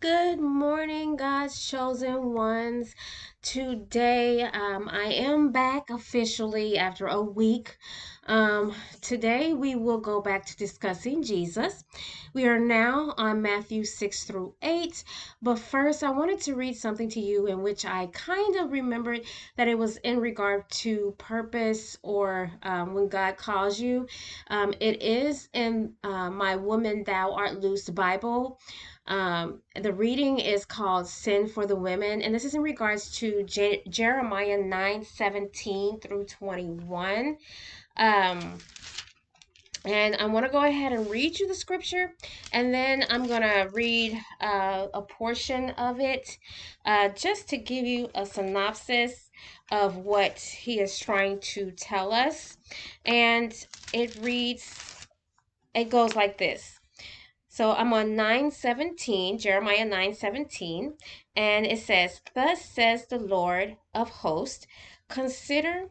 Good morning, God's chosen ones. Today, um, I am back officially after a week. Um, today, we will go back to discussing Jesus. We are now on Matthew 6 through 8. But first, I wanted to read something to you in which I kind of remembered that it was in regard to purpose or um, when God calls you. Um, it is in uh, my Woman Thou Art Loose Bible. Um, the reading is called Send for the Women, and this is in regards to Je- Jeremiah 9 17 through 21. Um, and I want to go ahead and read you the scripture, and then I'm going to read uh, a portion of it uh, just to give you a synopsis of what he is trying to tell us. And it reads, it goes like this. So I'm on 917, Jeremiah 917, and it says, Thus says the Lord of hosts, consider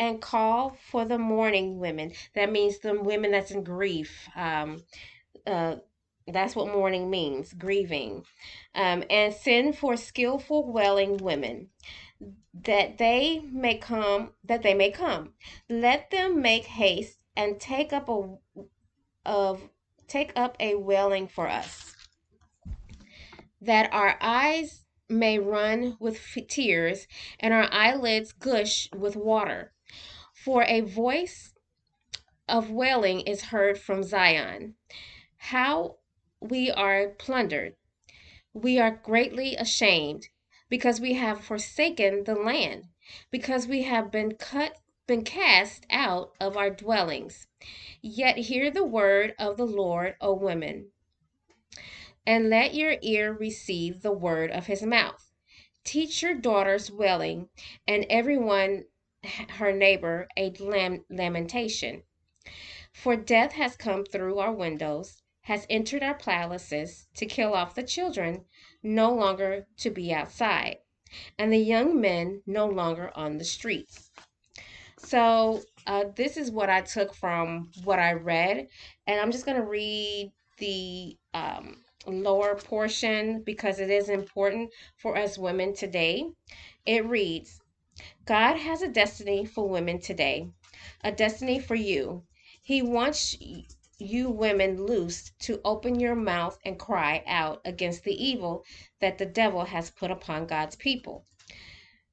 and call for the mourning women. That means the women that's in grief. Um, uh, that's what mourning means, grieving. Um, and send for skillful wailing women that they may come that they may come let them make haste and take up a of take up a wailing for us, that our eyes may run with tears and our eyelids gush with water. For a voice of wailing is heard from Zion. How we are plundered. We are greatly ashamed because we have forsaken the land, because we have been cut been cast out of our dwellings. Yet hear the word of the Lord, O women, and let your ear receive the word of his mouth. Teach your daughters wailing, and everyone her neighbor a lamentation. For death has come through our windows, has entered our palaces to kill off the children, no longer to be outside, and the young men no longer on the streets. So uh, this is what I took from what I read, and I'm just going to read the um, lower portion because it is important for us women today. It reads God has a destiny for women today, a destiny for you. He wants you women loosed to open your mouth and cry out against the evil that the devil has put upon God's people.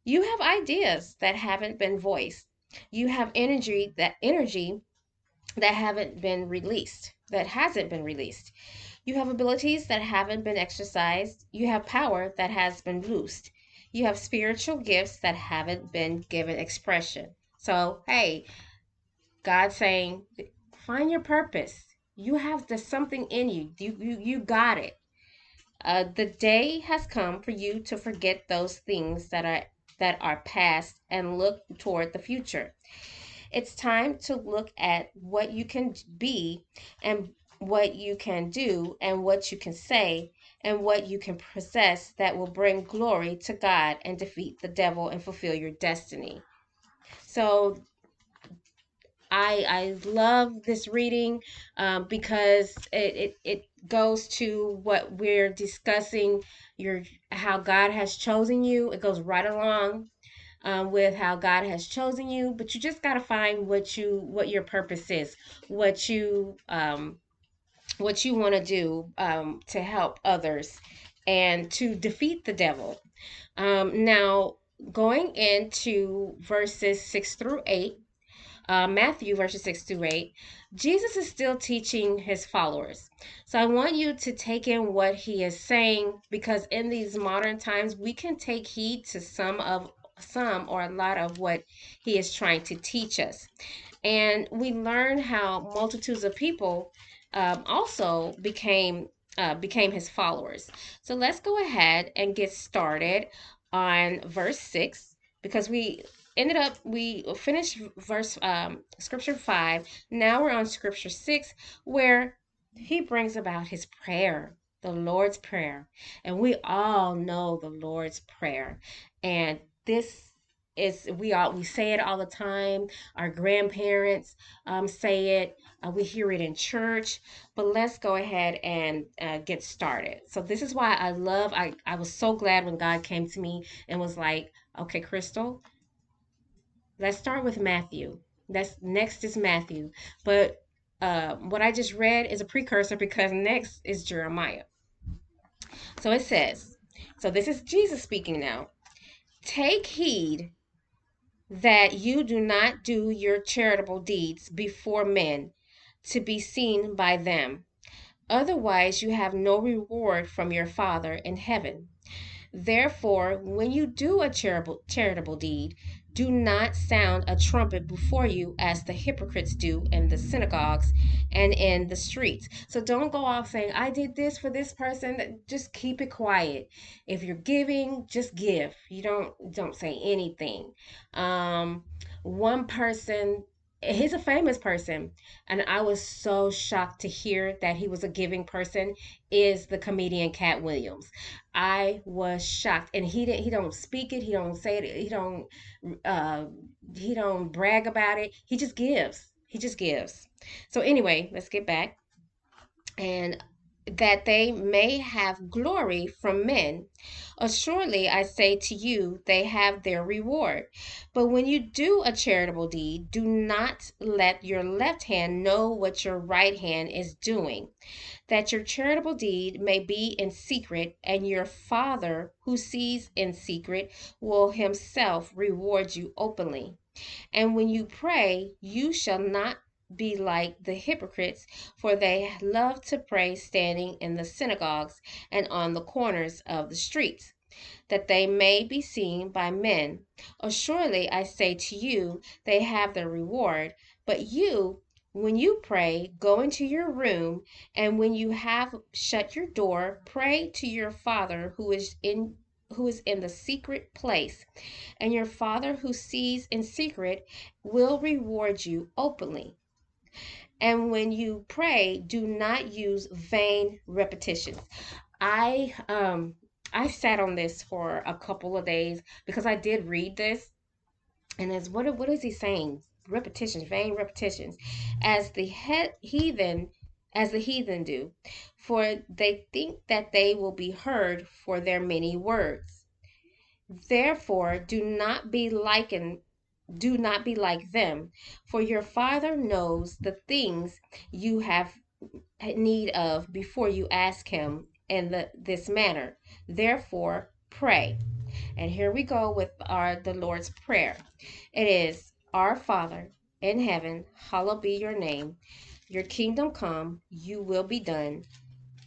You have ideas that haven't been voiced you have energy that energy that haven't been released that hasn't been released you have abilities that haven't been exercised you have power that has been loosed you have spiritual gifts that haven't been given expression. So hey god saying find your purpose. You have the something in you. You you, you got it. Uh, the day has come for you to forget those things that are that are past and look toward the future. It's time to look at what you can be and what you can do and what you can say and what you can possess that will bring glory to God and defeat the devil and fulfill your destiny. So I I love this reading um, because it, it it goes to what we're discussing your how God has chosen you. It goes right along um, with how God has chosen you, but you just got to find what you what your purpose is, what you um, what you want to do um, to help others and to defeat the devil. Um, now, going into verses six through eight uh, Matthew verses 6 through 8, Jesus is still teaching his followers. So I want you to take in what he is saying because in these modern times, we can take heed to some of some or a lot of what he is trying to teach us. And we learn how multitudes of people um, also became uh, became his followers. So let's go ahead and get started on verse 6 because we ended up we finished verse um, scripture 5 now we're on scripture 6 where he brings about his prayer the lord's prayer. And we all know the lord's prayer. And this it's we all we say it all the time. Our grandparents um, say it. Uh, we hear it in church. But let's go ahead and uh, get started. So this is why I love. I I was so glad when God came to me and was like, "Okay, Crystal, let's start with Matthew. That's next is Matthew, but uh, what I just read is a precursor because next is Jeremiah. So it says, so this is Jesus speaking now. Take heed that you do not do your charitable deeds before men to be seen by them. Otherwise, you have no reward from your Father in heaven. Therefore, when you do a charitable, charitable deed, do not sound a trumpet before you as the hypocrites do in the synagogues and in the streets. So don't go off saying, I did this for this person. Just keep it quiet. If you're giving, just give. You don't don't say anything. Um, one person he's a famous person and i was so shocked to hear that he was a giving person is the comedian Katt Williams. I was shocked and he didn't he don't speak it he don't say it he don't uh he don't brag about it. He just gives he just gives. So anyway let's get back. And that they may have glory from men. Assuredly, I say to you, they have their reward. But when you do a charitable deed, do not let your left hand know what your right hand is doing, that your charitable deed may be in secret, and your Father who sees in secret will himself reward you openly. And when you pray, you shall not be like the hypocrites, for they love to pray standing in the synagogues and on the corners of the streets, that they may be seen by men. Assuredly, I say to you, they have their reward. But you, when you pray, go into your room, and when you have shut your door, pray to your Father who is in who is in the secret place, and your Father who sees in secret will reward you openly. And when you pray, do not use vain repetitions. I um I sat on this for a couple of days because I did read this. And as what what is he saying? Repetitions, vain repetitions. As the he- heathen as the heathen do, for they think that they will be heard for their many words. Therefore, do not be likened do not be like them, for your Father knows the things you have need of before you ask Him in the, this manner. Therefore, pray. And here we go with our the Lord's Prayer. It is Our Father in heaven, hallowed be your name. Your kingdom come, you will be done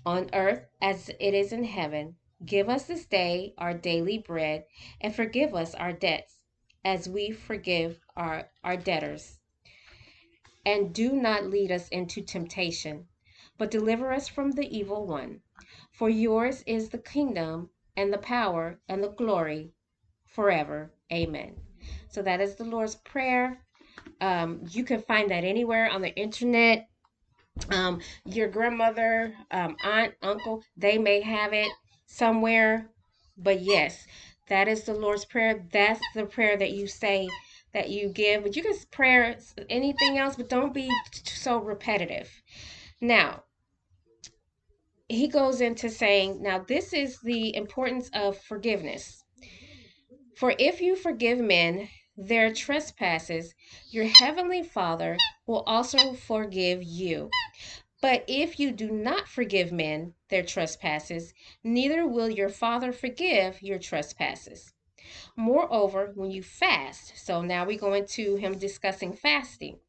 on earth as it is in heaven. Give us this day our daily bread, and forgive us our debts as we forgive our, our debtors. And do not lead us into temptation, but deliver us from the evil one. For yours is the kingdom and the power and the glory forever. Amen. So that is the Lord's Prayer. Um, you can find that anywhere on the internet. Um, your grandmother, um, aunt, uncle, they may have it somewhere. But yes, that is the Lord's Prayer. That's the prayer that you say that you give. But you can pray anything else, but don't be so repetitive. Now, he goes into saying, now this is the importance of forgiveness. For if you forgive men their trespasses, your heavenly Father will also forgive you. But if you do not forgive men their trespasses, neither will your Father forgive your trespasses. Moreover, when you fast, so now we go into him discussing fasting.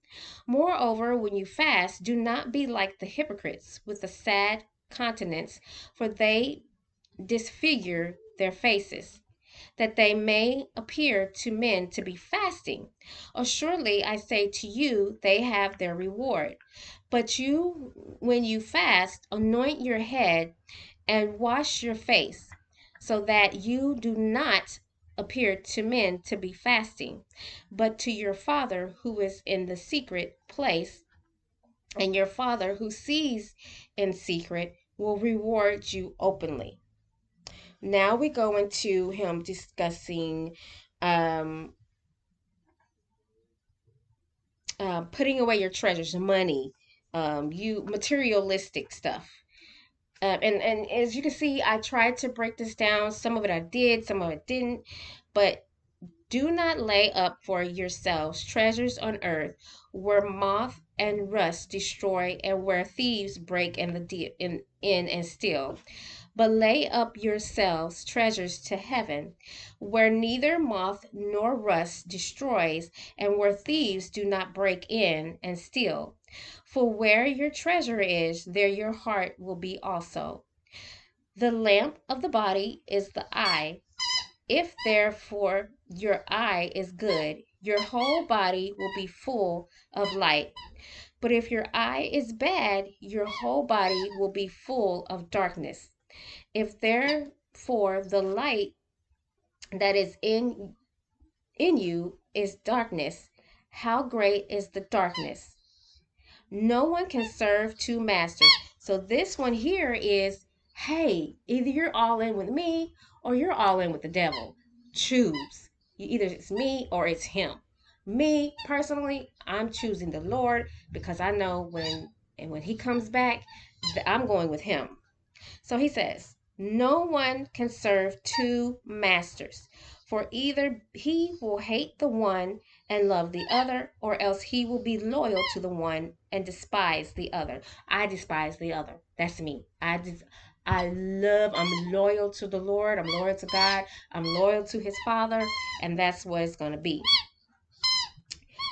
Moreover, when you fast, do not be like the hypocrites with a sad countenance, for they disfigure their faces, that they may appear to men to be fasting. Assuredly, I say to you, they have their reward. But you, when you fast, anoint your head and wash your face, so that you do not appear to men to be fasting, but to your Father who is in the secret place. And your Father who sees in secret will reward you openly. Now we go into him discussing um, uh, putting away your treasures, money, um, you materialistic stuff. Uh, and and as you can see, I tried to break this down. Some of it I did, some of it didn't. But do not lay up for yourselves treasures on earth, where moth and rust destroy, and where thieves break in the in, in and steal. But lay up yourselves treasures to heaven, where neither moth nor rust destroys, and where thieves do not break in and steal. For where your treasure is, there your heart will be also. The lamp of the body is the eye. If therefore your eye is good, your whole body will be full of light. But if your eye is bad, your whole body will be full of darkness. If therefore the light that is in in you is darkness, how great is the darkness? No one can serve two masters. So this one here is, hey, either you're all in with me or you're all in with the devil. Choose. You either it's me or it's him. Me personally, I'm choosing the Lord because I know when and when he comes back, I'm going with him. So he says, no one can serve two masters, for either he will hate the one and love the other, or else he will be loyal to the one and despise the other. I despise the other. That's me. I just I love, I'm loyal to the Lord, I'm loyal to God, I'm loyal to his Father, and that's what it's going to be.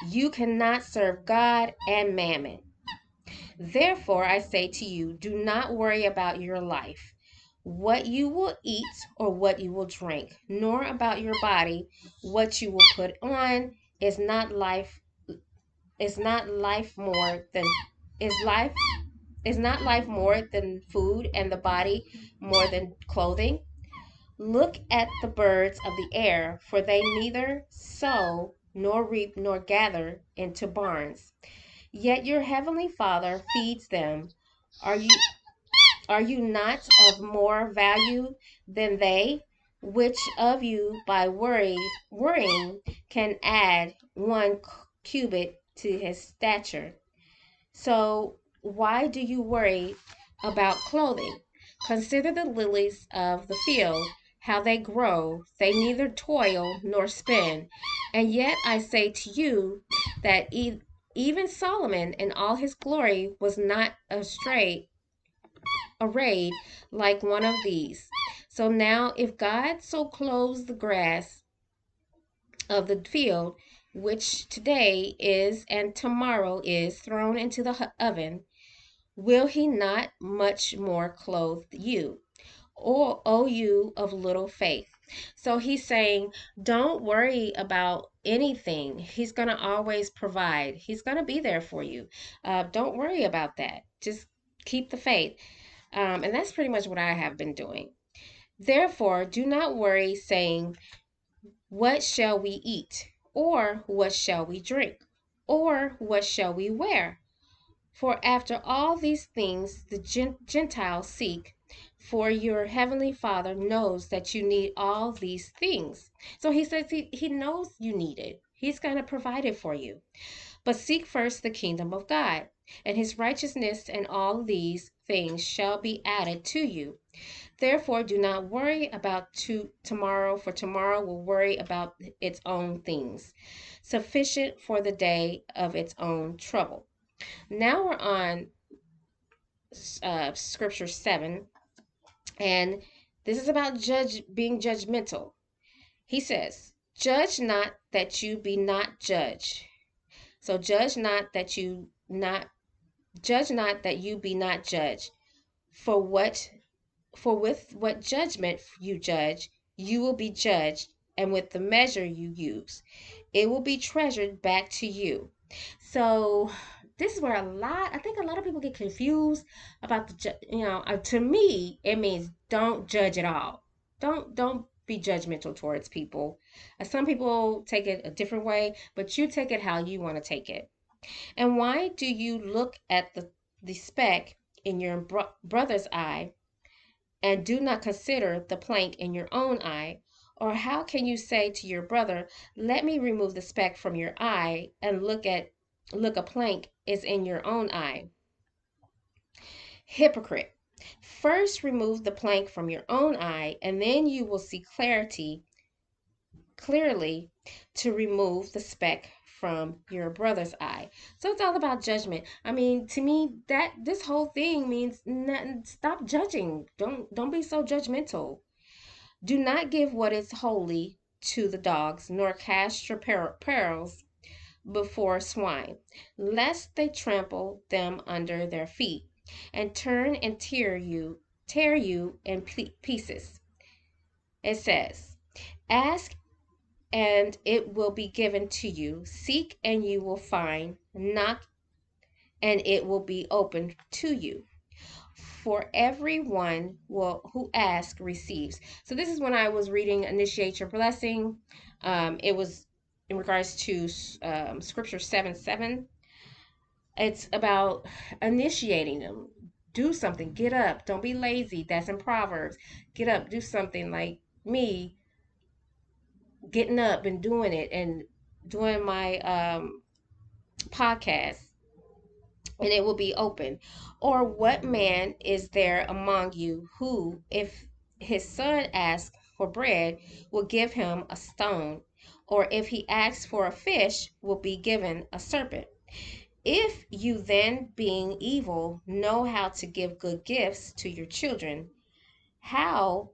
You cannot serve God and mammon. Therefore, I say to you, do not worry about your life what you will eat or what you will drink, nor about your body what you will put on. Is not life is not life more than is life is not life more than food and the body more than clothing? Look at the birds of the air, for they neither sow nor reap nor gather into barns, yet your heavenly Father feeds them. Are you are you not of more value than they? Which of you by worry, worrying can add one cubit to his stature? So why do you worry about clothing? Consider the lilies of the field, how they grow, they neither toil nor spin. And yet I say to you that even Solomon in all his glory was not astray arrayed like one of these. So now, if God so clothes the grass of the field, which today is and tomorrow is thrown into the oven, will he not much more clothe you? Or, O you of little faith? So he's saying, don't worry about anything. He's going to always provide, he's going to be there for you. Uh, don't worry about that. Just keep the faith. Um, and that's pretty much what I have been doing. Therefore, do not worry, saying, What shall we eat? Or what shall we drink? Or what shall we wear? For after all these things the Gentiles seek, for your heavenly Father knows that you need all these things. So he says he, he knows you need it, he's going to provide it for you. But seek first the kingdom of God and his righteousness, and all these things shall be added to you. Therefore, do not worry about to, tomorrow, for tomorrow will worry about its own things. Sufficient for the day of its own trouble. Now we're on uh, Scripture 7, and this is about judge being judgmental. He says, Judge not that you be not judged. So judge not that you not Judge not that you be not judged. For what for with what judgment you judge, you will be judged, and with the measure you use, it will be treasured back to you. So this is where a lot I think a lot of people get confused about the you know uh, to me it means don't judge at all. Don't don't be judgmental towards people. Uh, some people take it a different way, but you take it how you want to take it. And why do you look at the, the speck in your bro- brother's eye and do not consider the plank in your own eye? Or how can you say to your brother, Let me remove the speck from your eye, and look at look a plank is in your own eye. Hypocrite. First remove the plank from your own eye, and then you will see clarity clearly to remove the speck from your brother's eye. So it's all about judgment. I mean, to me, that this whole thing means not, stop judging. Don't don't be so judgmental. Do not give what is holy to the dogs, nor cast your pearls before swine, lest they trample them under their feet, and turn and tear you, tear you in pieces. It says, Ask and it will be given to you. Seek and you will find. Knock and it will be opened to you. For everyone will who asks receives. So this is when I was reading Initiate Your Blessing. Um, it was in regards to um, Scripture seven seven. It's about initiating them. Do something. Get up. Don't be lazy. That's in Proverbs. Get up. Do something like me getting up and doing it and doing my um, podcast and it will be open. Or what man is there among you who, if his son asks for bread, will give him a stone? Or if he asks for a fish, will be given a serpent? If you then, being evil, know how to give good gifts to your children, how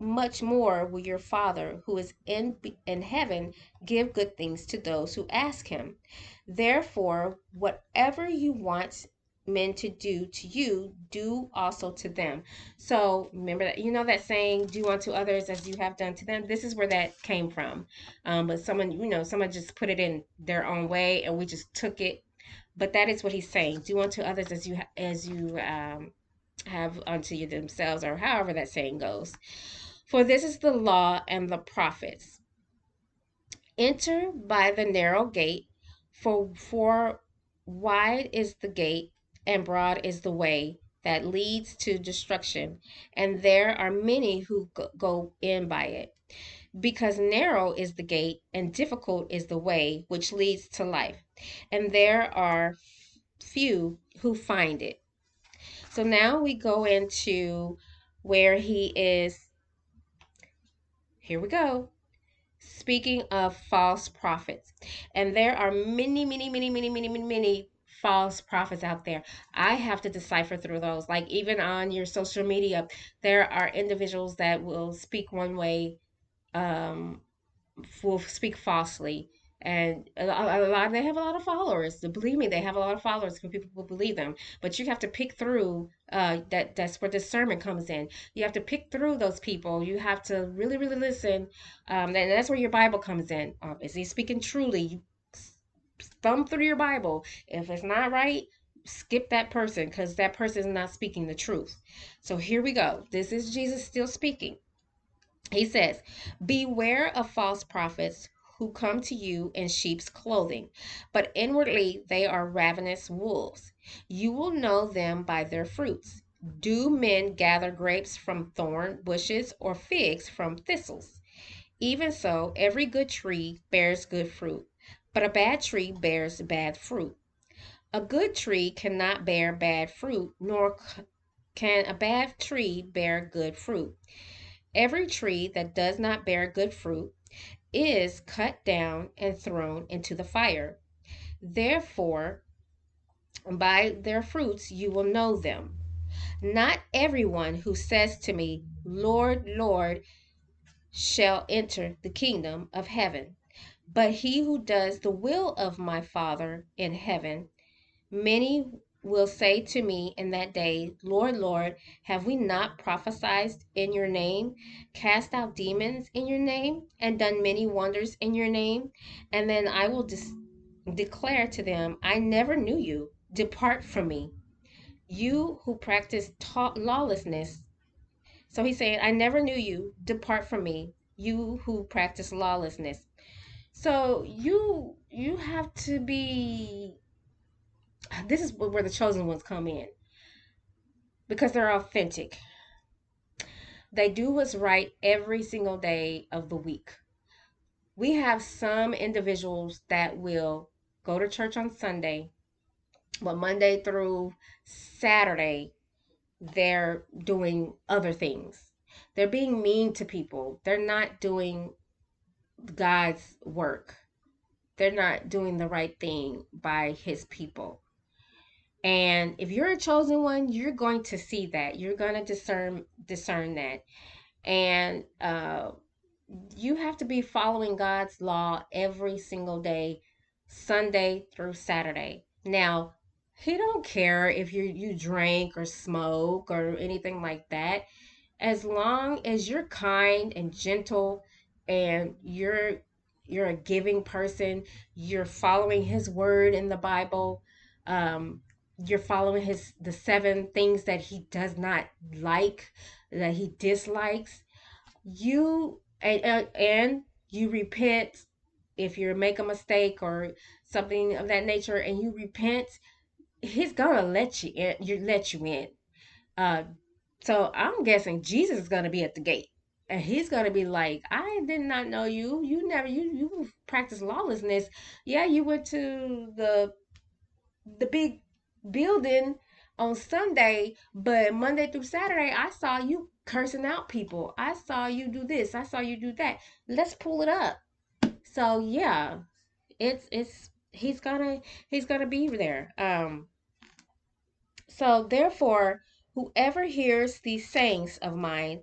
much more will your Father who is in, in heaven give good things to those who ask him. Therefore, whatever you want men to do to you, do also to them. So remember that you know that saying, do unto others as you have done to them. This is where that came from. Um, but someone, you know, someone just put it in their own way and we just took it. But that is what he's saying. Do unto others as you as you um, have unto you themselves, or however that saying goes. For this is the law and the prophets. Enter by the narrow gate, for, for wide is the gate and broad is the way that leads to destruction, and there are many who go in by it. Because narrow is the gate and difficult is the way which leads to life, and there are few who find it. So now we go into where he is here we go. Speaking of false prophets, and there are many, many, many, many, many, many, many false prophets out there. I have to decipher through those. Like even on your social media, there are individuals that will speak one way, um, will speak falsely, and a lot they have a lot of followers. Believe me they have a lot of followers because people will believe them. But you have to pick through uh, that that's where discernment comes in. You have to pick through those people. You have to really really listen. Um, and that's where your bible comes in. Um, is he speaking truly thumb through your bible if it's not right skip that person because that person is not speaking the truth so here we go this is jesus still speaking he says beware of false prophets who come to you in sheep's clothing, but inwardly they are ravenous wolves. You will know them by their fruits. Do men gather grapes from thorn bushes or figs from thistles? Even so, every good tree bears good fruit, but a bad tree bears bad fruit. A good tree cannot bear bad fruit, nor can a bad tree bear good fruit. Every tree that does not bear good fruit is cut down and thrown into the fire. Therefore, by their fruits you will know them. Not everyone who says to me, Lord, Lord, shall enter the kingdom of heaven, but he who does the will of my Father in heaven. Many will say to me in that day, Lord, Lord, have we not prophesied in your name, cast out demons in your name, and done many wonders in your name? And then I will dis- declare to them, I never knew you. Depart from me, you who practice ta- lawlessness. So he's saying, I never knew you. Depart from me, you who practice lawlessness. So you you have to be this is where the chosen ones come in because they're authentic. They do what's right every single day of the week. We have some individuals that will go to church on Sunday, but Monday through Saturday, they're doing other things. They're being mean to people. They're not doing God's work. They're not doing the right thing by his people. And if you're a chosen one, you're going to see that. You're going to discern discern that. And uh you have to be following God's law every single day, Sunday through Saturday. Now, he don't care if you you drink or smoke or anything like that. As long as you're kind and gentle and you're you're a giving person, you're following his word in the Bible, um, you're following his the seven things that he does not like, that he dislikes, you and, and you repent if you make a mistake or something of that nature and you repent he's gonna let you in you let you in. Uh so i'm guessing jesus is gonna be at the gate and he's gonna be like i did not know you. You never you you practice lawlessness. Yeah you went to the the big building on sunday but monday through saturday i saw you cursing out people. I saw you do this. I saw you do that. Let's pull it up. So yeah it's it's he's gonna he's gonna be there. Um so therefore, whoever hears these sayings of mine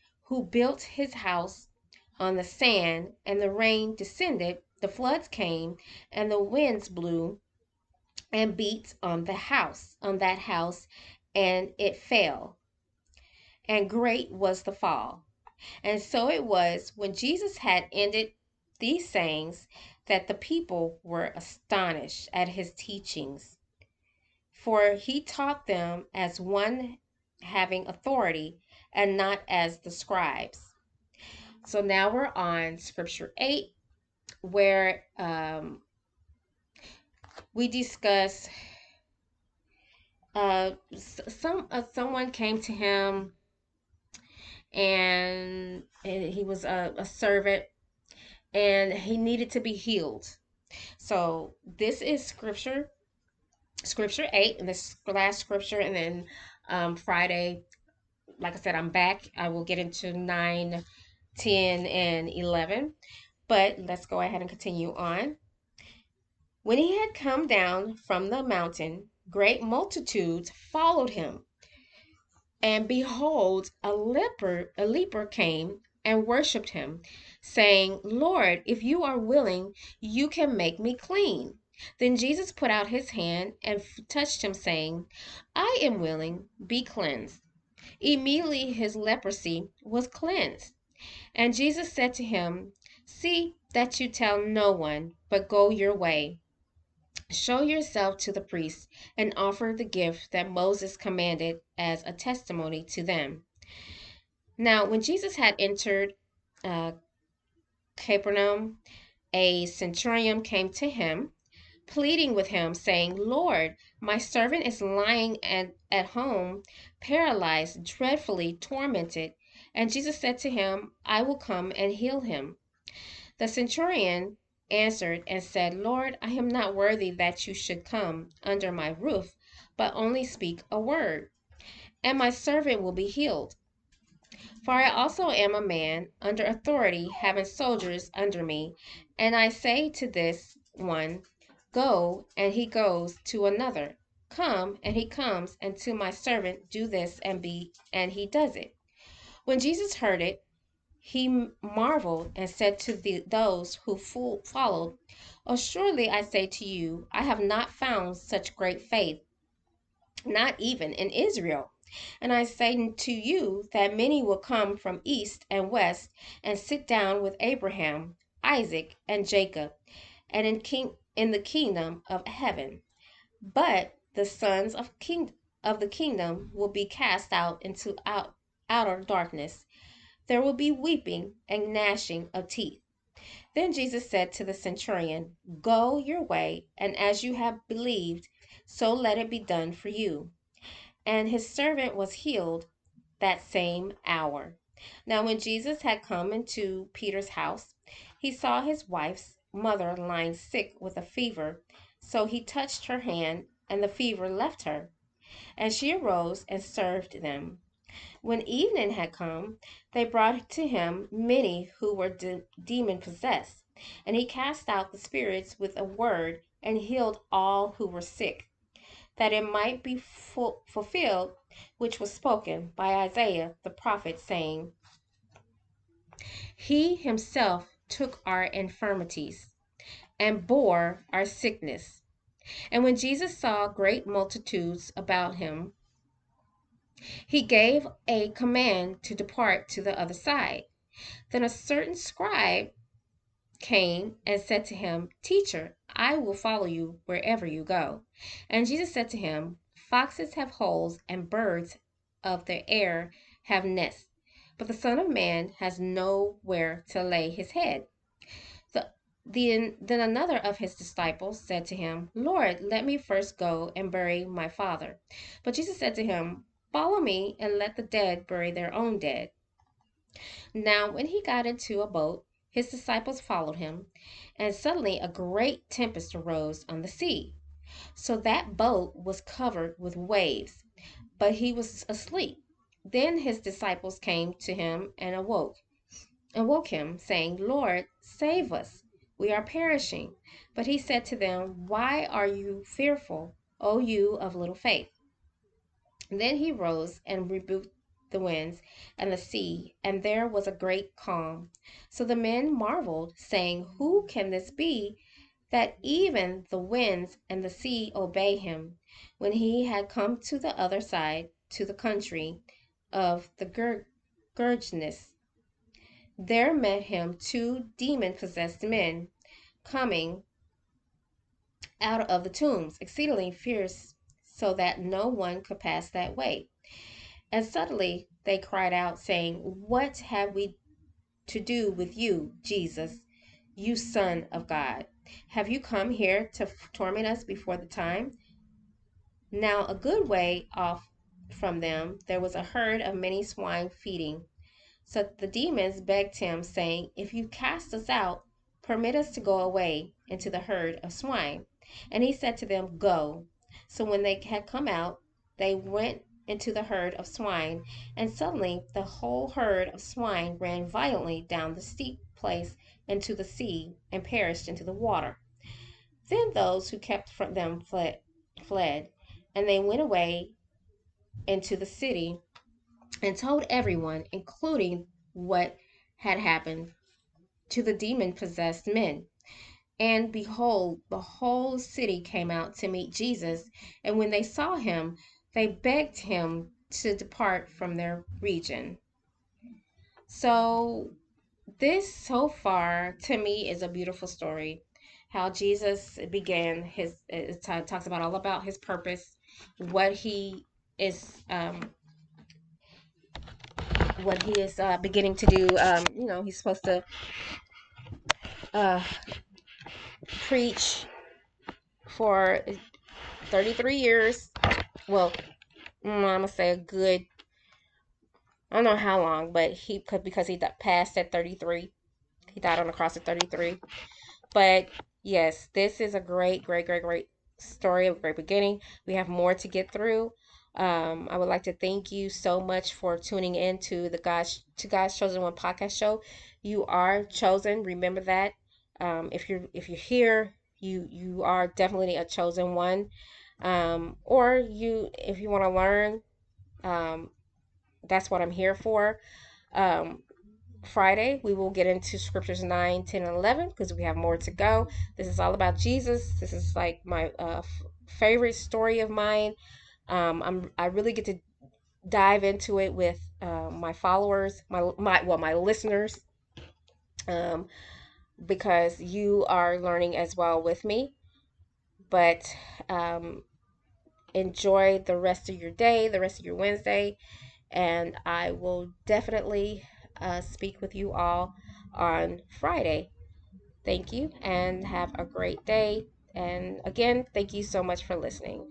who built his house on the sand, and the rain descended, the floods came, and the winds blew and beat on the house, on that house, and it fell. And great was the fall. And so it was when Jesus had ended these sayings that the people were astonished at his teachings. For he taught them as one having authority and not as the scribes. So now we're on scripture 8, where um, we discuss uh, some uh, someone came to him and, and he was a, a servant and he needed to be healed. So this is scripture, scripture eight, and this last scripture, and then um, Friday, like I said, I'm back. I will get into 9, 10, and 11. But let's go ahead and continue on. When he had come down from the mountain, great multitudes followed him. And behold, a leper, a leper came and worshipped him, saying, Lord, if you are willing, you can make me clean. Then Jesus put out his hand and touched him, saying, I am willing, be cleansed. Immediately his leprosy was cleansed. And Jesus said to him, See that you tell no one, but go your way. Show yourself to the priest and offer the gift that Moses commanded as a testimony to them. Now, when Jesus had entered uh, Capernaum, a centurion came to him, pleading with him, saying, Lord, my servant is lying at, at home, paralyzed, dreadfully tormented. And Jesus said to him, I will come and heal him. The centurion answered and said, Lord, I am not worthy that you should come under my roof, but only speak a word, and my servant will be healed. For I also am a man under authority, having soldiers under me. And I say to this one, Go, and he goes to another. Come, and he comes, and to my servant, Do this, and be, and he does it. When Jesus heard it, he marveled and said to the, those who followed, oh, Assuredly I say to you, I have not found such great faith, not even in Israel. And I say to you that many will come from east and west and sit down with Abraham, Isaac, and Jacob, and in king in the kingdom of heaven. But the sons of king of the kingdom will be cast out into out, outer darkness. There will be weeping and gnashing of teeth. Then Jesus said to the centurion, Go your way, and as you have believed, so let it be done for you. And his servant was healed that same hour. Now, when Jesus had come into Peter's house, he saw his wife's mother lying sick with a fever. So he touched her hand, and the fever left her. And she arose and served them. When evening had come, they brought to him many who were de- demon possessed, and he cast out the spirits with a word and healed all who were sick, that it might be fu- fulfilled which was spoken by Isaiah the prophet, saying, He himself took our infirmities and bore our sickness. And when Jesus saw great multitudes about him, he gave a command to depart to the other side. Then a certain scribe came and said to him, Teacher, I will follow you wherever you go. And Jesus said to him, Foxes have holes, and birds of the air have nests, but the Son of Man has nowhere to lay his head. The, the, then another of his disciples said to him, Lord, let me first go and bury my father. But Jesus said to him, Follow me and let the dead bury their own dead. Now, when he got into a boat, his disciples followed him, and suddenly a great tempest arose on the sea, so that boat was covered with waves, but he was asleep. Then his disciples came to him and awoke, and woke him, saying, Lord, save us, we are perishing. But he said to them, Why are you fearful, O you of little faith? Then he rose and rebuked the winds and the sea, and there was a great calm. So the men marveled, saying, Who can this be that even the winds and the sea obey him? When he had come to the other side, to the country of the Gergenes, there met him two demon possessed men coming out of the tombs, exceedingly fierce so that no one could pass that way. And suddenly they cried out, saying, What have we to do with you, Jesus, you Son of God? Have you come here to torment us before the time? Now, a good way off from them, there was a herd of many swine feeding. So the demons begged him, saying, If you cast us out, permit us to go away into the herd of swine. And he said to them, Go. So when they had come out, they went into the herd of swine, and suddenly the whole herd of swine ran violently down the steep place into the sea and perished into the water. Then those who kept from them fled, fled, and they went away into the city and told everyone, including what had happened to the demon possessed men. And behold, the whole city came out to meet Jesus, and when they saw him, they begged him to depart from their region. So, this so far to me is a beautiful story. How Jesus began his, it talks about all about his purpose, what he is, um, what he is uh, beginning to do. Um, you know, he's supposed to uh, preach for 33 years. Well, mm, I'm gonna say a good. I don't know how long, but he could because he passed at 33. He died on the cross at 33. But yes, this is a great, great, great, great story, of a great beginning. We have more to get through. Um, I would like to thank you so much for tuning in to the God's to God's Chosen One podcast show. You are chosen. Remember that. Um, if you're if you're here, you you are definitely a chosen one. Um, or you if you want to learn, um, that's what I'm here for. Um, Friday, we will get into scriptures 9, 10, and 11 because we have more to go. This is all about Jesus. This is like my uh, f- favorite story of mine. Um, I'm I really get to dive into it with uh, my followers, my my well my listeners. Um, because you are learning as well with me. But um, enjoy the rest of your day, the rest of your Wednesday, and I will definitely uh, speak with you all on Friday. Thank you and have a great day. And again, thank you so much for listening.